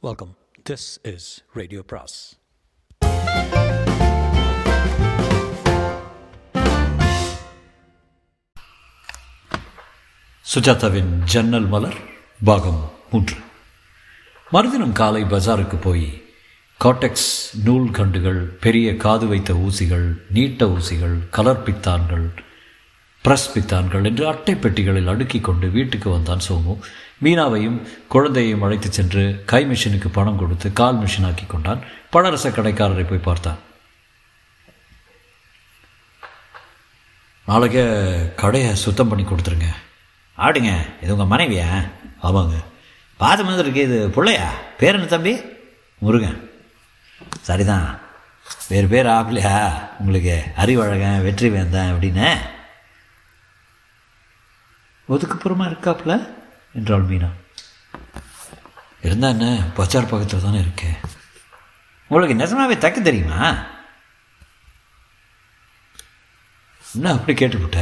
Welcome this is radio பிராஸ் சுஜாதாவின் ஜன்னல் மலர் பாகம் மூன்று. மறுதினம் காலை பஜாருக்கு போய் காட்டெக்ஸ் நூல் கண்டுகள் பெரிய காது வைத்த ஊசிகள் நீட்ட ஊசிகள் கலர் பித்தான்கள் பிரஸ்பித்தான்கள் என்று அட்டை பெட்டிகளில் அடுக்கிக் கொண்டு வீட்டுக்கு வந்தான் சோமு. மீனாவையும் குழந்தையையும் அழைத்துச் சென்று கை மிஷினுக்கு பணம் கொடுத்து கால் மிஷின் ஆக்கி கொண்டான். பழரச கடைக்காரரை போய் பார்த்தான். நாளைக்கே கடையை சுத்தம் பண்ணி கொடுத்துருங்க. ஆடுங்க. இது உங்கள் மனைவியா? ஆமாங்க. பார்த்த மாதிரி இருக்கு இது பிள்ளையா? பேர் என்ன தம்பி? முருகன். சரிதான். வேறு பேர் ஆகலையா? உங்களுக்கு அறிவழகன் வெற்றி வேந்தன் அப்படின்னு. ஒதுக்குப்புறமா இருக்காப்புல என்றாள் மீனா. இருந்தா என்ன? பச்சார் பக்கத்தில் தானே இருக்கேன் உங்களுக்கு நிஜமாவே தைக்க தெரியுமா? என்ன அப்படி கேட்டுவிட்ட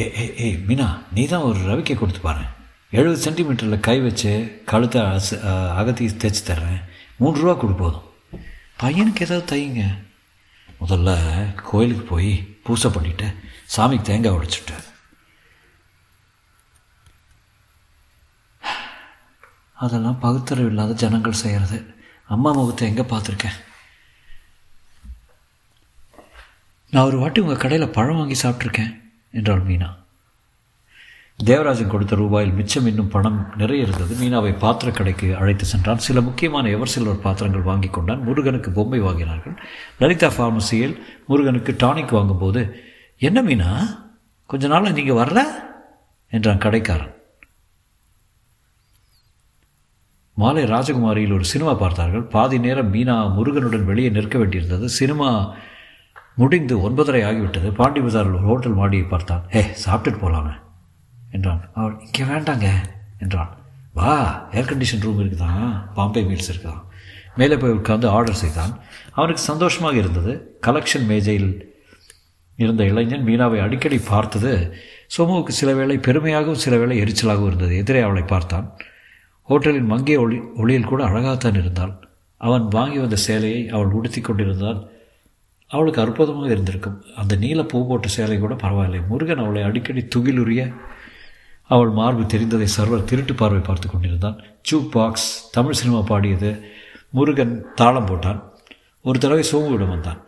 ஏ ஏ ஏய் மீனா நீ தான் ஒரு ரவிக்கை கொடுத்து பாரு. எழுபது சென்டிமீட்டரில் கை வச்சு கழுத்தை அச அகத்தி தைச்சு தர்றேன். மூன்று ரூபா கொடு போதும். பையனுக்கு ஏதாவது தையுங்க. முதல்ல கோயிலுக்கு போய் பூசை பண்ணிட்டு சாமிக்கு தேங்காய் உடைச்சிட்டு. அதெல்லாம் பகுத்தறிவு இல்லாத ஜனங்கள் செய்கிறது அம்மா முகத்தை எங்கே பார்த்துருக்கேன்? நான் ஒரு வாட்டி உங்கள் கடையில் பழம் வாங்கி சாப்பிட்ருக்கேன் என்றாள் மீனா. தேவராஜன் கொடுத்த ரூபாயில் மிச்சம் இன்னும் பணம் நிறைய இருந்தது. மீனாவை பாத்திர கடைக்கு அழைத்து சென்றான். சில முக்கியமான எவர் சில்வர் பாத்திரங்கள் வாங்கி கொண்டான். முருகனுக்கு பொம்மை வாங்கினார்கள். லலிதா ஃபார்மசியில் முருகனுக்கு டானிக் வாங்கும்போது என்ன மீனா? கொஞ்ச நாள் நீங்கள் வரல? என்றான் கடைக்காரன். மாலை ராஜகுமாரியில் ஒரு சினிமா பார்த்தார்கள். பாதி நேரம் மீனா முருகனுடன் வெளியே நிற்க வேண்டியிருந்தது. சினிமா முடிந்து ஒன்பதரை ஆகிவிட்டது. பாண்டி பஜாரில் ஒரு ஹோட்டல் மாடியை பார்த்தான். ஏ சாப்பிட்டுட்டு போகலாமே என்றான். அவள் இங்கே வேண்டாங்க என்றான். வா ஏர் கண்டிஷன் ரூம் இருக்குதான். பாம்பே மீல்ஸ் இருக்குதான். மேலே போய் உட்கார்ந்து ஆர்டர் செய்தான். அவனுக்கு சந்தோஷமாக இருந்தது. கலெக்ஷன் மேஜையில் இருந்த இளைஞன் மீனாவை அடிக்கடி பார்த்தது. சோமுவுக்கு சில வேளை பெருமையாகவும் சில வேளை எரிச்சலாகவும் இருந்தது. எதிரே அவளை பார்த்தான். ஹோட்டலின் மங்கிய ஒளி ஒளியில் கூட அழகாகத்தான் இருந்தாள். அவன் வாங்கி வந்த சேலையை அவள் உடுத்தி கொண்டிருந்தால் அவளுக்கு அற்புதமாக இருந்திருக்கும். அந்த நீல பூ போட்ட சேலை கூட பரவாயில்லை. முருகன் அவளை அடிக்கடி துகிலுரிய அவள் மார்பு தெரிந்ததை சர்வர் திருட்டு பார்வை பார்த்து கொண்டிருந்தான். சூப் பாக்ஸ் தமிழ் சினிமா பாடியது. முருகன் தாளம் போட்டான். ஒரு தடவை சோமுவிடம் வந்தான்.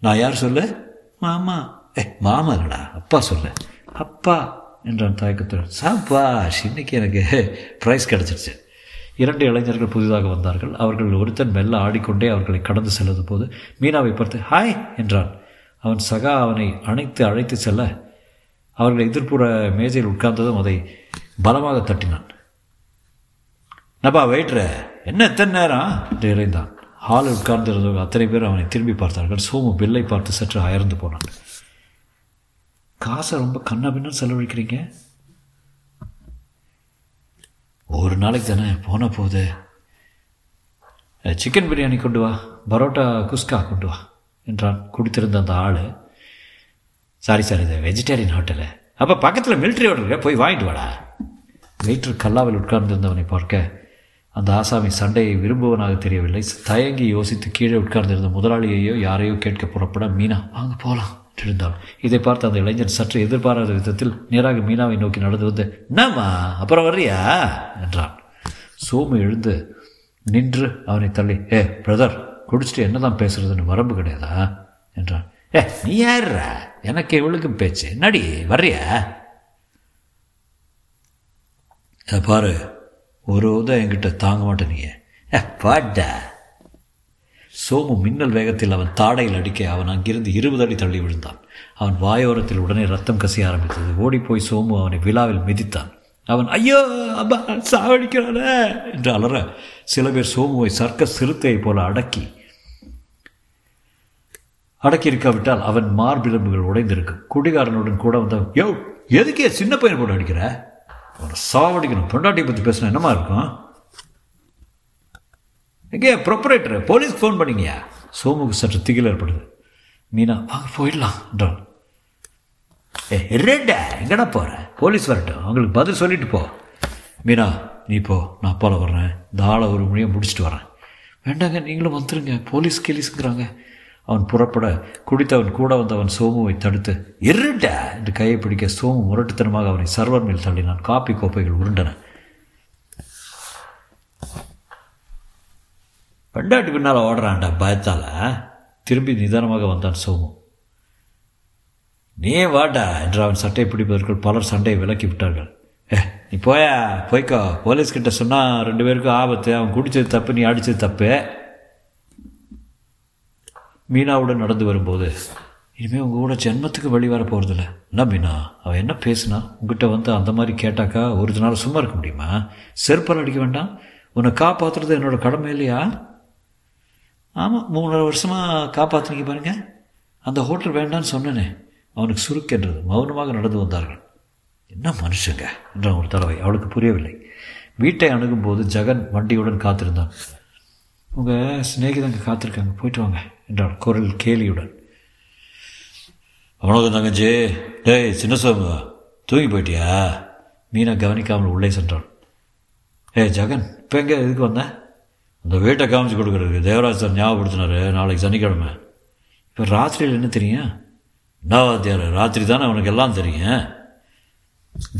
நான் யார் சொல்ல? மாமா. ஏ மாமா அப்பா சொல்ல. அப்பா என்றான் தயக்கத்துடன். சாப்பாஷ் இன்னைக்கு எனக்கு ப்ரைஸ் கிடச்சிருச்சு. இரண்டு இளைஞர்கள் புதிதாக வந்தார்கள். அவர்கள் ஒருத்தன் மெல்ல ஆடிக்கொண்டே அவர்களை கடந்து செல்வது போது மீனாவை பார்த்து ஹாய் என்றான். அவன் சகா அவனை அணைத்து அழைத்து செல்ல அவர்கள் எதிர்ப்புற மேஜையில் உட்கார்ந்ததும் அதை பலமாக தட்டினான். நப்பா வெயிட்ரு என்ன எத்தனை நேரம்? என்று இறைந்தான். ஹாலில் உட்கார்ந்திருந்தவர்கள் அத்தனை பேர் அவனை திரும்பி பார்த்தார்கள். சோமு பில்லை பார்த்து சற்று அயர்ந்து போனான். காசை ரொம்ப கண்ணா பின்னா செலவழிக்கிறீங்க? ஒரு நாளைக்கு தானே. போன போகுது சிக்கன் பிரியாணி கொண்டு வா. பரோட்டா குஸ்கா கொண்டு வா என்றான் குடித்திருந்த அந்த ஆள். சாரி சார் இது வெஜிடேரியன் ஹோட்டலு அப்போ பக்கத்தில் மிலிட்ரி ஹோட்டலுக்கு போய் வாங்கிட்டு வாடா. வெயிட்டர் கல்லாவில் உட்கார்ந்திருந்தவனை பார்க்க அந்த ஆசாமி சண்டையை விரும்புவனாக தெரியவில்லை. தயங்கி யோசித்து கீழே உட்கார்ந்திருந்த முதலாளியையோ யாரையோ கேட்க புறப்பட மீனா வாங்க போகலாம் இருந்தாள் இதை பார்த்து அந்த இளைஞன் சற்று எதிர்பாராத விதத்தில் நேராக மீனாவை நோக்கி நடந்து வந்து என்னம்மா அப்புறம் வர்றியா? என்றான். சோமு எழுந்து நின்று அவனை தள்ளி ஏ பிரதர் குடிச்சிட்டு என்னதான் பேசுறதுன்னு வரம்பு கிடையாதா? என்றான். ஏ நீ யாருடா எனக்கு இவளுக்கும் பேச்சு. நடி வர்றியா? பாரு ஒரு உதம் என்கிட்ட தாங்க மாட்டேன் பாட்டா சோமு மின்னல் வேகத்தில் அவன் தாடையில் அடிக்க அவன் அங்கிருந்து இருபது அடி தள்ளி விழுந்தான். அவன் வாயோரத்தில் உடனே ரத்தம் கசிய ஆரம்பித்தது. ஓடிப்போய் சோமு அவனை விழாவில் மிதித்தான். அவன் ஐயோ அம்மா சாவடிக்கிறான என்று அலற சில பேர் சோமுவை சர்க்க சிறுத்தையைப் போல அடக்கி அடக்கியிருக்காவிட்டால் அவன் மார்பிளம்புகள் உடைந்திருக்கும். குடிகாரனுடன் கூட வந்தவன் யோ எதுக்கே சின்ன பையன் போட்டு அடிக்கிற? அவனை சாவடிக்கணும் பொண்டாட்டியை பற்றி பேசினா என்னமா இருக்கும்? எங்கே ப்ரொப்பரேட்டர் போலீஸ்க்கு ஃபோன் பண்ணீங்கயா சோமுக்கு சற்று திகில் ஏற்படுது மீனா வாங்க போயிடலாம் என்றான். ஏ ரெண்டா? எங்கடா போற? போலீஸ் வரட்டும். அவங்களுக்கு பதில் சொல்லிட்டு போ. மீனா நீ போ. நான் அப்பால வர்றேன். இந்த ஆளை ஒரு மொழியை முடிச்சுட்டு வரேன். வேண்டாங்க நீங்களும் வந்துருங்க. போலீஸ் கேலீஸுங்கிறாங்க. அவன் புறப்பட குடித்தவன் கூட வந்தவன் சோமுவை தடுத்து இருட்ட என்று கையை பிடிக்க சோமு முரட்டுத்தனமாக அவனை சர்வர் மேல் தள்ளினான். காப்பி கோப்பைகள் உருண்டன. பெண்டாட்டி பின்னால் ஓடுறான்டா பயத்தால். திரும்பி நிதானமாக வந்தான் சோமு. நீ வாடா! என்று அவன் சட்டை பிடிப்பதற்குள் பலர் சண்டையை விலக்கி விட்டார்கள். ஏ நீ போயா? போய்க்கோ. போலீஸ்கிட்ட சொன்னால் ரெண்டு பேருக்கும் ஆபத்து. அவன் குடித்தது தப்பு நீ அடித்தது தப்பு. மீனாவுடன் நடந்து வரும்போது இனிமேல் உங்கள் கூட ஜென்மத்துக்கு வழி வர போகிறதில்ல என்ன மீனா? அவன் என்ன பேசுனா? உங்ககிட்ட வந்து அந்த மாதிரி கேட்டாக்கா ஒரு நாள் சும்மா இருக்க முடியுமா? செருப்பால் அடிக்க வேண்டாம். உன்னை காப்பாற்றுறது என்னோட கடமை இல்லையா? ஆமாம் மூணரை வருஷமாக காப்பாற்றினீங்க பாருங்க. அந்த ஹோட்டல் வேண்டான்னு சொன்னேனே. அவனுக்கு சுருக்கென்றது. மௌனமாக நடந்து வந்தார்கள். என்ன மனுஷங்க? என்ற ஒரு தடவை. அவளுக்கு புரியவில்லை. வீட்டை அணுகும்போது ஜெகன் வண்டியுடன் காத்திருந்தான். உங்கள் சிநேகிதங்க காத்திருக்காங்க. போயிட்டு வாங்க. என்றாள் குரல் கேலியுடன். அவனுக்கு தங்கச்சி டேய் சின்ன தூங்கி போயிட்டியா? மீனா கவனிக்காமல் உள்ளே சென்றான். ஏய் ஜெகன் இப்போ எங்கே எதுக்கு வந்தேன் அந்த வீட்டை காமிச்சு கொடுக்குறதுக்கு தேவராஜ் சார் ஞாபகப்படுத்தினாரு நாளைக்கு சனிக்கிழமை. இப்போ ராத்திரியில் என்ன தெரியும்? என்ன வாத்தியார் ராத்திரி தானே அவனுக்கு எல்லாம் தெரியும்.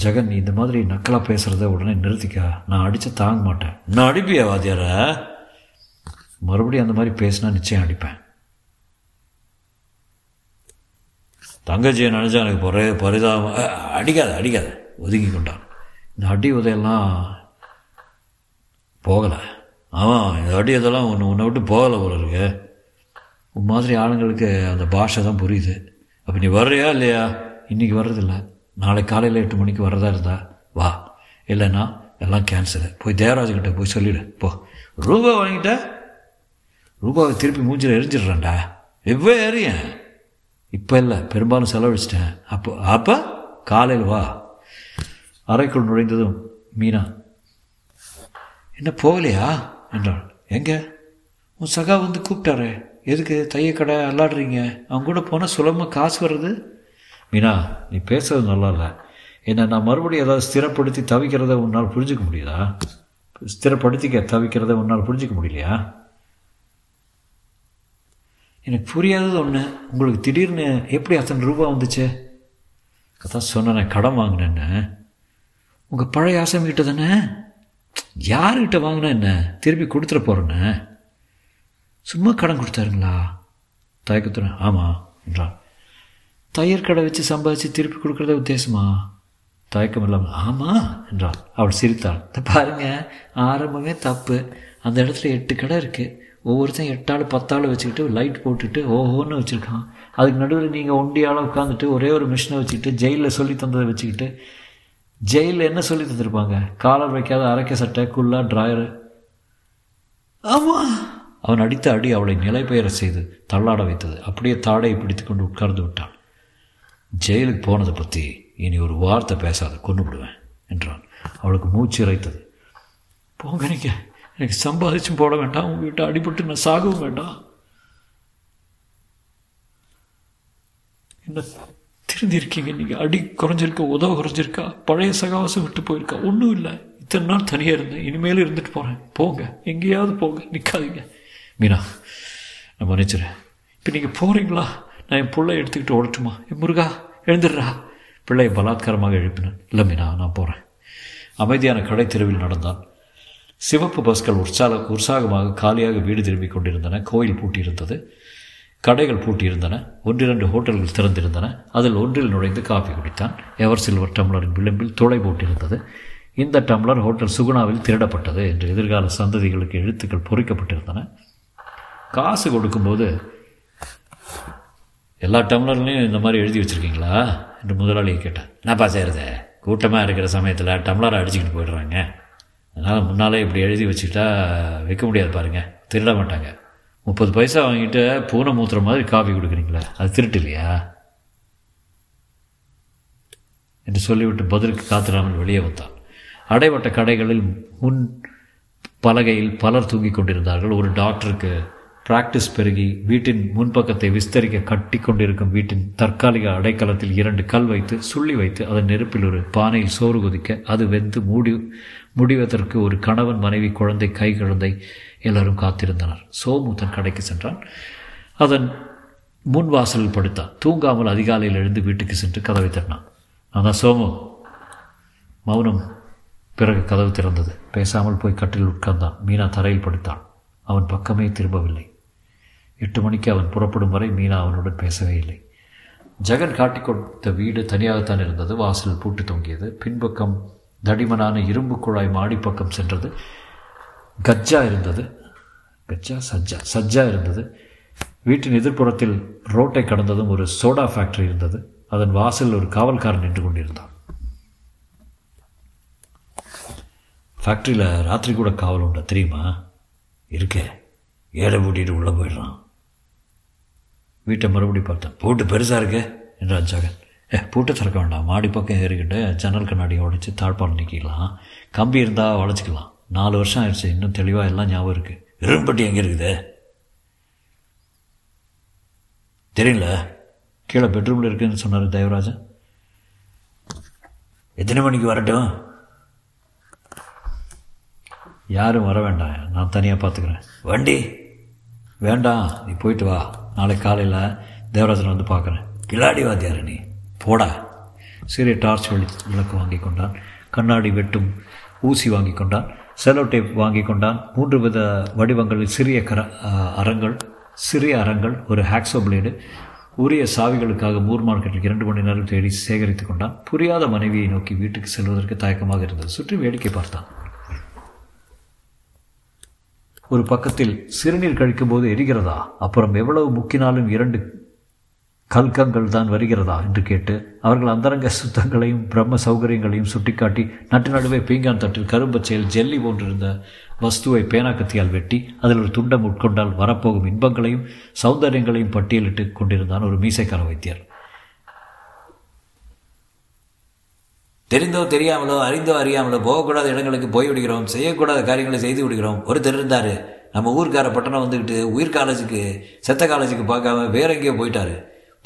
ஜெகன் நீ இந்த மாதிரி நக்கலாக பேசுகிறத உடனே நிறுத்திக்கா. நான் அடித்து தாங்க மாட்டேன். நான் அடிப்பியா வாத்தியார? மறுபடியும் அந்த மாதிரி பேசினா நிச்சயம் அடிப்பேன். தங்கச்சியை நினச்சா எனக்கு பொறை பரிதாபம் அடிக்காத அடிக்காத. ஒதுங்கி கொண்டான். இந்த அடி உதையெல்லாம் போகலை. ஆமாம் இந்த அடி இதெல்லாம் ஒன்று உன்னை விட்டு போகலை போல இருக்கு. உன் மாதிரி ஆளுங்களுக்கு அந்த பாஷை தான் புரியுது. அப்போ நீ வர்றியா இல்லையா? இன்றைக்கி வர்றதில்ல. நாளை காலையில் எட்டு மணிக்கு வர்றதா இருந்தா வா. இல்லைன்னா எல்லாம் கேன்சலு போய் தேவராஜ்கிட்ட போய் சொல்லிடு. போ. ரூபா வாங்கிட்ட? ரூபாவை திருப்பி மூஞ்சில் எரிஞ்சிடுறேன்டா. எவ்வளோ எறியேன் இப்போ இல்லை பெரும்பாலும் செலவழிச்சிட்டேன். அப்போ அப்போ காலையில் வா. அறைக்குள் நுழைந்ததும் மீனா என்ன போகலையா? என்றாள். எங்கே? உன் சகா வந்து கூப்பிட்டாரே. எதுக்கு தையக்கடை அல்லாடுறீங்க? அவங்க கூட போனால் சுலபமாக காசு வர்றது? மீனா நீ பேசுறது நல்லா இல்லை. என்ன நான் மறுபடியும் ஏதாவது ஸ்திரப்படுத்தி தவிக்கிறத உன்னால் புரிஞ்சிக்க முடியுதா? ஸ்திரப்படுத்திக்க தவிக்கிறத உன்னால் புரிஞ்சிக்க முடியலையா? எனக்கு புரியாதது ஒன்று உங்களுக்கு திடீர்னு எப்படி அத்தனை ரூபா வந்துச்சு? அதான் சொன்னேன் கடன் வாங்கினேன்னு. உங்கள் பழைய ஆசாமிகிட்ட தானே? யாருக்கிட்ட வாங்கினா என்ன? திருப்பி கொடுத்துட போகிறேன்னு சும்மா கடன் கொடுத்தாருங்களா? தயக்கத்துறேன் ஆமாம் என்றான் தையர் கடை வச்சு சம்பாதிச்சு திருப்பி கொடுக்குறத உத்தேசமா? தயக்கம் இல்லாமல் ஆமாம் என்றாள். அவள் சிரித்தாள். பாருங்க ஆரம்பமே தப்பு. அந்த இடத்துல எட்டு கடை இருக்குது ஒவ்வொருத்தன் எட்டாள் பத்தாள் வச்சுக்கிட்டு லைட் போட்டுட்டு ஓஹோன்னு வச்சுருக்கான். அதுக்கு நடுவில் நீங்கள் ஒண்டியால் உட்காந்துட்டு ஒரே ஒரு மிஷினை வச்சுக்கிட்டு ஜெயிலில் சொல்லி தந்ததை வச்சுக்கிட்டு ஜெயிலில் என்ன சொல்லி தந்திருப்பாங்க? காலர் வைக்காத அரைக்க சட்டை குல்லா ட்ராயரு ஆமாம் அவன் அடித்த அடி அவளை நிலைபெயர செய்து தள்ளாட வைத்தது. அப்படியே தாடையை பிடித்து கொண்டு உட்கார்ந்து விட்டான். ஜெயிலுக்கு போனதை பற்றி இனி ஒரு வார்த்தை பேசாத கொண்டு விடுவேன் என்றான். அவளுக்கு மூச்சு இறைத்தது. போங்க நீங்க. எனக்கு சம்பாதிச்சும் போட வேண்டாம் உங்கள் வீட்டை அடிபட்டு நான் சாகவும் வேண்டாம் என்ன திருந்திருக்கீங்க நீங்கள் அடி குறைஞ்சிருக்கா உதவ குறைஞ்சிருக்கா பழைய சகாவாசம் விட்டு போயிருக்கா ஒன்றும் இல்லை இத்தனை நாள் தனியாக இருந்தேன் இனிமேல் இருந்துட்டு போகிறேன் போங்க எங்கேயாவது போங்க நிற்காதீங்க மீனா நான் மன்னிச்சிடுறேன் இப்போ நீங்கள் போகிறீங்களா நான் என் பிள்ளை எடுத்துக்கிட்டு ஓடட்டுமா என் முருகா எழுந்துடுறா பிள்ளையை பலாத்காரமாக எழுப்பினேன் இல்லை மீனா நான் போகிறேன் அமைதியான கடை தெருவில் நடந்தான் சிவப்பு பஸ்கள் உற்சாக உற்சாகமாக காலியாக வீடு திரும்பிக் கொண்டிருந்தன. கோயில் பூட்டியிருந்தது. கடைகள் பூட்டியிருந்தன. ஒன்றிரண்டு ஹோட்டல்கள் திறந்திருந்தன. அதில் ஒன்றில் நுழைந்து காஃபி குடித்தான். எவர் சில்வர் டம்ளரின் விளிம்பில் துளை போட்டிருந்தது. இந்த டம்ளர் ஹோட்டல் சுகுணாவில் திருடப்பட்டது என்று எதிர்கால சந்ததிகளுக்கு எழுத்துக்கள் பொறிக்கப்பட்டிருந்தன. காசு கொடுக்கும்போது எல்லா டம்ளர்லையும் இந்த மாதிரி எழுதி வச்சுருக்கீங்களா? என்று முதலாளியை கேட்டேன் என்னப்பா செய்கிறது கூட்டமாக இருக்கிற சமயத்தில் டம்ளரை அடிச்சுக்கிட்டு போயிடுறாங்க. அதனால் முன்னாலே இப்படி எழுதி வச்சுக்கிட்டா வைக்க முடியாது பாருங்கள் திருட மாட்டாங்க. முப்பது பைசா வாங்கிட்டு பூனை மூத்துற மாதிரி காஃபி கொடுக்குறீங்களா அது திருட்டு இல்லையா என்று சொல்லிவிட்டு பதிலுக்கு காத்திராமல் வெளியே வந்தான். அடைவட்ட கடைகளில் முன் பலகையில் பலர் தூங்கிக் கொண்டிருந்தார்கள். ஒரு டாக்டருக்கு பிராக்டிஸ் பெருகி வீட்டின் முன்பக்கத்தை விஸ்தரிக்க கட்டி கொண்டிருக்கும் வீட்டின் தற்காலிக அடைக்கலத்தில் இரண்டு கல் வைத்து சுள்ளி வைத்து அதன் நெருப்பில் ஒரு பானையில் சோறு கொதிக்க அது வெந்து மூடி முடிவதற்கு ஒரு கணவன் மனைவி குழந்தை கை குழந்தை எல்லாரும் காத்திருந்தனர். சோமு தன் கடைக்கு சென்றான். அதன் முன் வாசலில் படுத்தான் தூங்காமல் அதிகாலையில் எழுந்து வீட்டுக்கு சென்று கதவை திறனான் ஆனால் சோமு. மௌனம் பிறகு கதவு திறந்தது. பேசாமல் போய் கட்டில் உட்கார்ந்தான். மீனா தரையில் படுத்தான் அவன் பக்கமே திரும்பவில்லை. எட்டு மணிக்கு அவன் புறப்படும் வரை மீனா அவனுடன் பேசவே இல்லை. ஜெகன் காட்டிக் கொடுத்த வீடு தனியாகத்தான் இருந்தது. வாசல் பூட்டு தொங்கியது. பின்பக்கம் தடிமனான இரும்பு குழாய் மாடிப்பக்கம் சென்றது. கஜ்ஜா இருந்தது. கஜ்ஜா சஜ்ஜா. சஜ்ஜா இருந்தது. வீட்டின் எதிர்ப்புறத்தில் ரோட்டை கடந்ததும் ஒரு சோடா ஃபேக்டரி இருந்தது. அதன் வாசலில் ஒரு காவல்காரன் நின்று கொண்டிருந்தான். ஃபேக்ட்ரியில் ராத்திரி கூட காவல் உண்டா தெரியுமா? இருக்கே. ஏழை பூட்டிட்டு உள்ளே போயிடுறான். வீட்டை மறுபடியும் பார்த்தேன். போட்டு பெருசாக இருக்கே என்றான் ஜெகன். பூட்டை திறக்க வேண்டாம். மாடி பக்கம் ஏறிக்கிட்டு ஜன்னல் கண்ணாடியை உடைச்சி தாழ்பால் நீக்கிக்கலாம் கம்பி இருந்தால் உடச்சிக்கலாம் நாலு வருஷம் ஆயிடுச்சு. இன்னும் தெளிவாக எல்லாம் ஞாபகம் இருக்குது இரும்பட்டி எங்கே இருக்குது? தெரியல. கீழே பெட்ரூமில் இருக்குதுன்னு சொன்னார் தேவராஜன். எத்தனை மணிக்கு வரட்டும்? யாரும் வர வேண்டாம். நான் தனியாக பார்த்துக்கிறேன் வண்டி? வேண்டாம். நீ போயிட்டு வா. நாளைக்கு காலையில் தேவராஜன் வந்து பார்க்குறேன் கிளாடி வாத்தியார் நீ. போடா. சிறிய டார்ச் வெளி விளக்கு வாங்கி கொண்டான். கண்ணாடி வெட்டும் ஊசி வாங்கி கொண்டான். செலோ டேப் வாங்கி கொண்டான். மூன்று வித வடிவங்களில் சிறிய கர அரங்கள் சிறிய அரங்கள் ஒரு ஹேக்ஸோ பிளேடு உரிய சாவிகளுக்காக மூர் மார்க்கெட்டில் இரண்டு மணி நேரம் தேடி சேகரித்து கொண்டான். புரியாத மனைவியை நோக்கி வீட்டுக்கு செல்வதற்கு தயக்கமாக இருந்தது. சுற்றி வேடிக்கை பார்த்தான். ஒரு பக்கத்தில் சிறுநீர் கழிக்கும் போது எரிகிறதா? அப்புறம் எவ்வளவு முக்கினாலும் இரண்டு கல்கங்கள் தான் வருகிறதா என்று கேட்டு அவர்கள் அந்தரங்க சுத்தங்களையும் பிரம்ம சௌகரியங்களையும் சுட்டிக்காட்டி நட்டு நடுவே பீங்கான் தட்டில் கரும்பச்சையில் ஜெல்லி போன்றிருந்த வஸ்துவை பேனாக்கத்தியால் வெட்டி அதில் ஒரு துண்டம் உட்கொண்டால் வரப்போகும் இன்பங்களையும் சௌந்தரியங்களையும் பட்டியலிட்டு கொண்டிருந்தான் ஒரு மீசைக்கார வைத்தியர். தெரிந்தோ தெரியாமலோ அறிந்தோ அறியாமலோ போகக்கூடாத இடங்களுக்கு போய்விடுகிறோம் செய்யக்கூடாத காரியங்களை செய்து விடுகிறோம். ஒருத்தர் இருந்தார். நம்ம ஊர்க்கார பட்டணம் வந்துக்கிட்டு உயிர் காலேஜுக்கு செத்த காலேஜுக்கு பார்க்காம வேற எங்கேயோ போயிட்டாரு.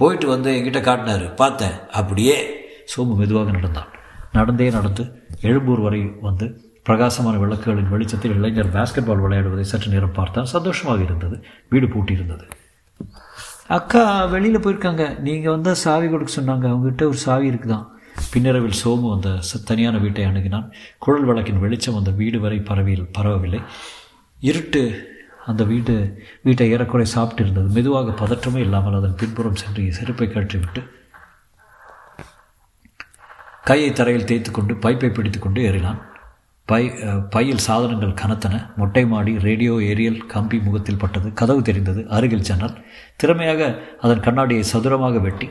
போயிட்டு வந்து என்கிட்ட காட்டினாரு பார்த்தேன். அப்படியே சோமு மெதுவாக நடந்தான். நடந்தே நடந்து எழும்பூர் வரை வந்து பிரகாசமான விளக்குகளின் வெளிச்சத்தில் இளைஞர் பாஸ்கெட் பால் விளையாடுவதை சற்று நேரம் பார்த்தான். சந்தோஷமாக இருந்தது. வீடு பூட்டியிருந்தது. அக்கா வெளியில் போயிருக்காங்க. நீங்கள் வந்து சாவி கொடுக்க சொன்னாங்க. அவங்ககிட்ட ஒரு சாவி இருக்குதான். பின்னரவில் சோமு அந்த தனியான வீட்டை அணுகினான். குழல் விளக்கின் வெளிச்சம் அந்த வீடு வரை பரவியில் பரவவில்லை. இருட்டு அந்த வீடு வீட்டை ஏறக்குறை சாப்பிட்டு இருந்தது. மெதுவாக பதற்றமே இல்லாமல் அதன் பின்புறம் சென்று செருப்பை கழற்றிவிட்டு கையை தரையில் தேய்த்து கொண்டு பைப்பை பிடித்து கொண்டு ஏறினான். பை பையில் சாதனங்கள் கனத்தன. மொட்டை மாடி ரேடியோ ஏரியல் கம்பி முகத்தில் பட்டது. கதவு தெரிந்தது. அருகில் ஜன்னல். திறமையாக அதன் கண்ணாடியை சதுரமாக வெட்டி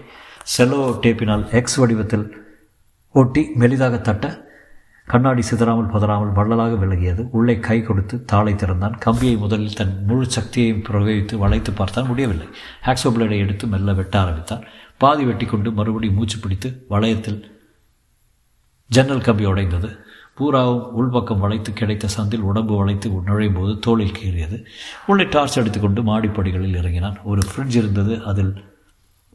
செலோ டேப்பினால் எக்ஸ் வடிவத்தில் ஒட்டி மெலிதாக தட்ட கண்ணாடி சிதறாமல் பதறாமல் வள்ளலாக விலகியது. உள்ளே கை கொடுத்து தாளை திறந்தான். கம்பியை முதலில் தன் முழு சக்தியையும் பிரயோகித்து வளைத்து பார்த்தான். முடியவில்லை. ஹாக்ஸோ பிளேடை எடுத்து மெல்ல வெட்ட ஆரம்பித்தான். பாதி வெட்டி கொண்டு மறுபடியும் மூச்சு பிடித்து வளையத்தில் ஜன்னல் கம்பி உடைந்தது. பூராவும் உள்பக்கம் வளைத்து கிடைத்த சந்தில் உடம்பு வளைத்து நுழையும் போது தோளில் கீறியது. உள்ளே டார்ச் எடுத்துக்கொண்டு மாடிப்படிகளில் இறங்கினான். ஒரு ஃப்ரிட்ஜ் இருந்தது. அதில்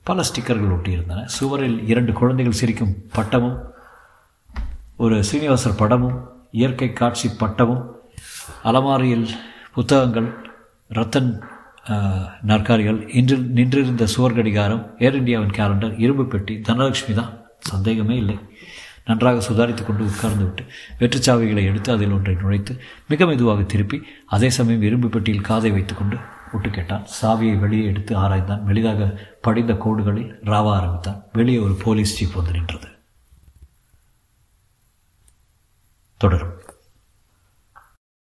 பல ஸ்டிக்கர்கள் ஒட்டியிருந்தன. சுவரில் இரண்டு குழந்தைகள் சிரிக்கும் பட்டமும் ஒரு சீனிவாசர் படமும் இயற்கை காட்சி பட்டமும் அலமாரியில் புத்தகங்கள் ரத்தன் நாற்காலிகள் இன்று நின்றிருந்த சுவர் கடிகாரம் ஏர் இந்தியாவின் கேலண்டர் இரும்பு பெட்டி தனலட்சுமி தான். சந்தேகமே இல்லை. நன்றாக சுதாரித்து கொண்டு உட்கார்ந்து விட்டு வெற்றுச்சாவிகளை எடுத்து அதில் ஒன்றை நுழைத்து மிக மெதுவாக திருப்பி அதே சமயம் இரும்பு பெட்டியில் காதை வைத்துக்கொண்டு விட்டு கேட்டான். சாவியை வெளியே எடுத்து ஆராய்ந்தான். மெலிதாக படிந்த கோடுகளில் ராவ ஆரம்பித்தான். வெளியே ஒரு போலீஸ் ஜீப் வந்து நின்றது. തുടരും